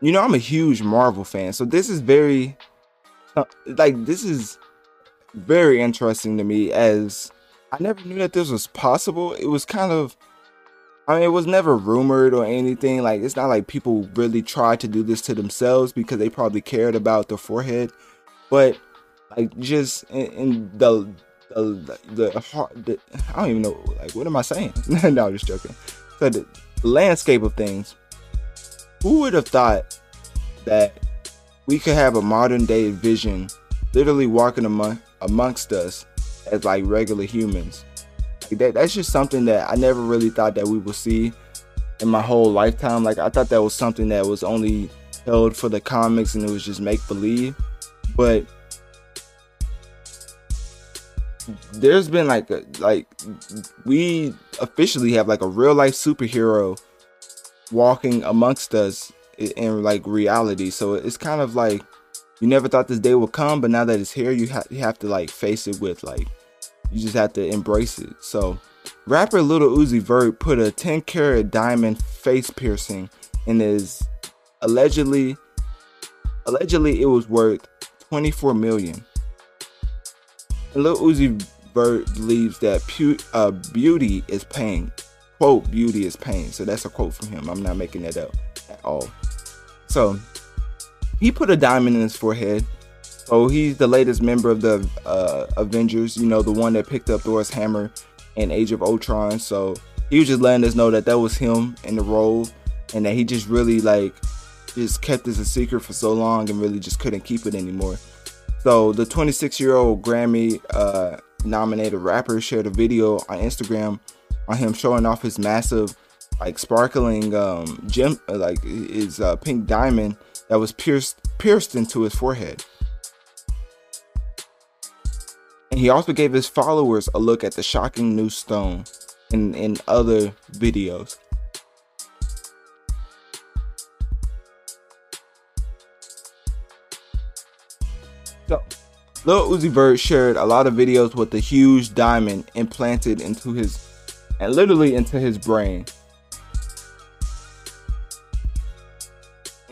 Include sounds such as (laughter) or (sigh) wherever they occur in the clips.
you know, I'm a huge Marvel fan, so this is very, uh, like, this is very interesting to me as I never knew that this was possible. It was kind of, I mean, it was never rumored or anything. Like, it's not like people really tried to do this to themselves because they probably cared about the forehead, but like, just in, in the the the, heart, I don't even know. Like, what am I saying? (laughs) no, just joking. So the landscape of things who would have thought that we could have a modern day vision literally walking among amongst us as like regular humans? Like that, that's just something that i never really thought that we would see in my whole lifetime. Like i thought that was something that was only held for the comics and it was just make believe but there's been like a, like we officially have like a real life superhero walking amongst us in like reality. So it's kind of like you never thought this day would come, but now that it's here, you, ha- you have to like face it with like you just have to embrace it. So rapper Lil Uzi Vert put a 10 carat diamond face piercing in his allegedly allegedly it was worth 24 million. And Lil Uzi Vert believes that pu- uh, beauty is pain quote, beauty is pain. So that's a quote from him. I'm not making that up at all. So he put a diamond in his forehead. So he's the latest member of the uh, Avengers, you know, the one that picked up Thor's hammer in Age of Ultron. So he was just letting us know that that was him in the role and that he just really like just kept this a secret for so long and really just couldn't keep it anymore. So the 26 year old Grammy uh, nominated rapper shared a video on Instagram on him showing off his massive, like sparkling um, gem, uh, like his uh, pink diamond that was pierced pierced into his forehead. And he also gave his followers a look at the shocking new stone in, in other videos. So, Lil Uzi Vert shared a lot of videos with the huge diamond implanted into his and literally into his brain.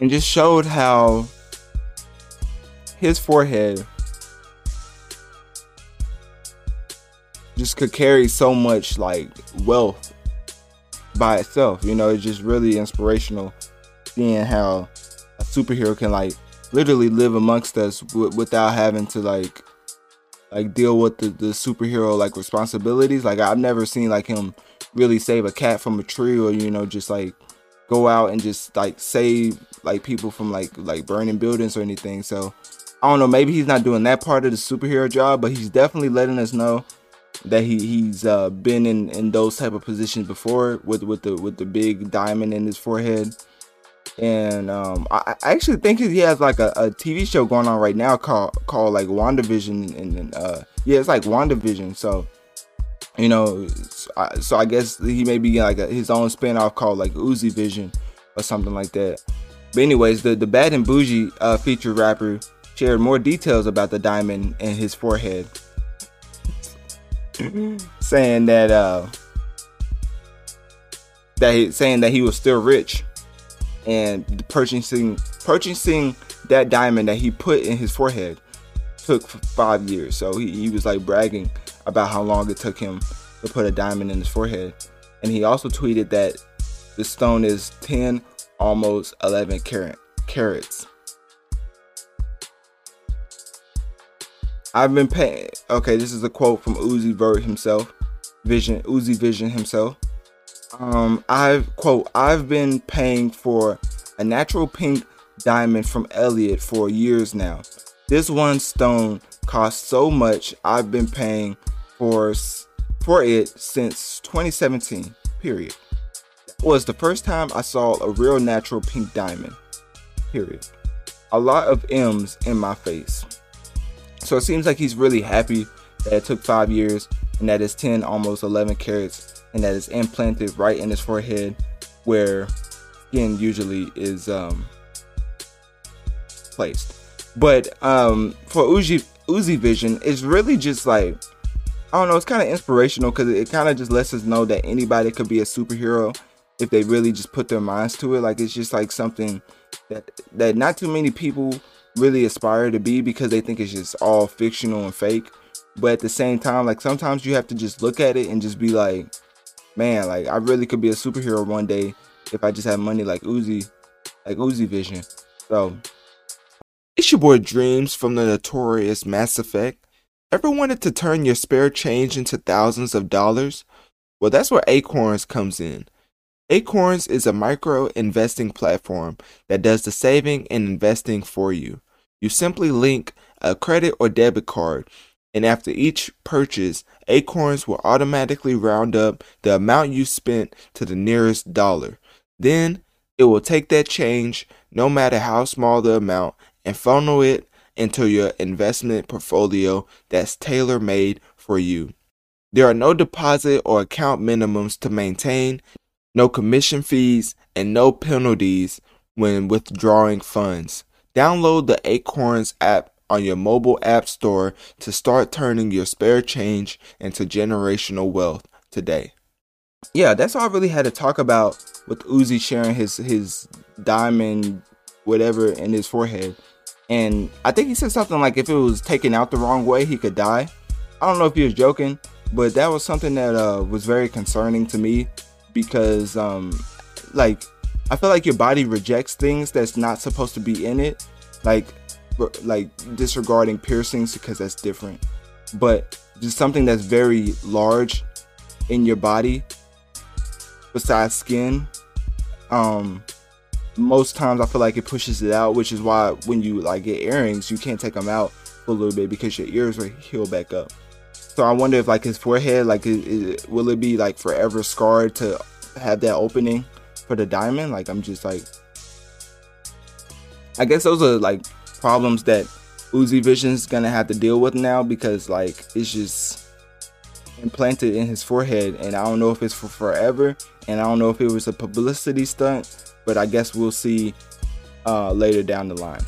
And just showed how his forehead just could carry so much like wealth by itself. You know, it's just really inspirational seeing how a superhero can like literally live amongst us w- without having to like like deal with the, the superhero like responsibilities. Like I've never seen like him really save a cat from a tree or you know just like go out and just like save like people from like like burning buildings or anything. So I don't know, maybe he's not doing that part of the superhero job, but he's definitely letting us know that he he's uh, been in in those type of positions before with with the with the big diamond in his forehead and um, I, I, actually think he has like a, a, TV show going on right now called called like WandaVision, and uh, yeah, it's like WandaVision. So you know, so I, so I guess he may be like a, his own spinoff called like Uzi Vision or something like that. But anyways, the the Bad and Bougie uh, featured rapper shared more details about the diamond in his forehead, saying that uh, that he, saying that he was still rich and purchasing purchasing that diamond that he put in his forehead took five years. So he, he was like bragging about how long it took him to put a diamond in his forehead. And he also tweeted that the stone is 10, almost 11 carat, carats. I've been paying. Okay, this is a quote from Uzi Vert himself, Vision Uzi Vision himself. Um, I've quote I've been paying for a natural pink diamond from Elliot for years now. This one stone cost so much. I've been paying for for it since 2017. Period. That was the first time I saw a real natural pink diamond. Period. A lot of M's in my face. So it seems like he's really happy that it took five years and that it's 10, almost 11 carats, and that is implanted right in his forehead where skin usually is um, placed. But um, for Uzi, Uzi Vision, it's really just like I don't know. It's kind of inspirational because it kind of just lets us know that anybody could be a superhero if they really just put their minds to it. Like it's just like something that that not too many people really aspire to be because they think it's just all fictional and fake. But at the same time, like sometimes you have to just look at it and just be like, man, like I really could be a superhero one day if I just had money like Uzi, like Uzi Vision. So it's your boy Dreamz from the notorious Mass Effect. Ever wanted to turn your spare change into thousands of dollars? Well, that's where Acorns comes in. Acorns is a micro investing platform that does the saving and investing for you. You simply link a credit or debit card, and after each purchase, Acorns will automatically round up the amount you spent to the nearest dollar. Then it will take that change, no matter how small the amount, and funnel it into your investment portfolio that's tailor made for you. There are no deposit or account minimums to maintain, no commission fees, and no penalties when withdrawing funds. Download the Acorns app on your mobile app store to start turning your spare change into generational wealth today. Yeah, that's all I really had to talk about with Uzi sharing his his diamond whatever in his forehead. And I think he said something like if it was taken out the wrong way, he could die. I don't know if he was joking, but that was something that uh, was very concerning to me because, um, like, I feel like your body rejects things that's not supposed to be in it, like, like disregarding piercings because that's different. But just something that's very large in your body, besides skin, um, most times I feel like it pushes it out, which is why when you like get earrings, you can't take them out for a little bit because your ears will heal back up. So I wonder if like his forehead, like, will it be like forever scarred to have that opening for the diamond? Like I'm just like, I guess those are like problems that Uzi Vision's gonna have to deal with now because like it's just implanted in his forehead, and I don't know if it's for forever, and I don't know if it was a publicity stunt but I guess we'll see uh, later down the line.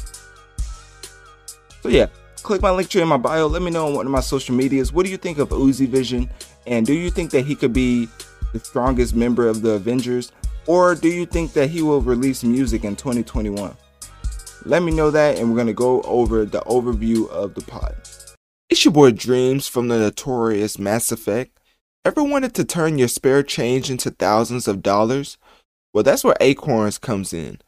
So yeah, click my Linktree in my bio. Let me know on one of my social medias. What do you think of Uzi Vision? And do you think that he could be the strongest member of the Avengers? Or do you think that he will release music in 2021? Let me know that, and we're going to go over the overview of the pod. It's your boy Dreamz from the notorious Mass Effect. Ever wanted to turn your spare change into thousands of dollars? Well, that's where Acorns comes in.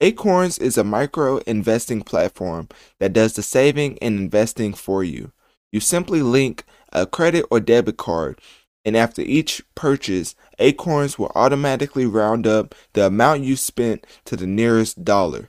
Acorns is a micro investing platform that does the saving and investing for you. You simply link a credit or debit card, and after each purchase, Acorns will automatically round up the amount you spent to the nearest dollar.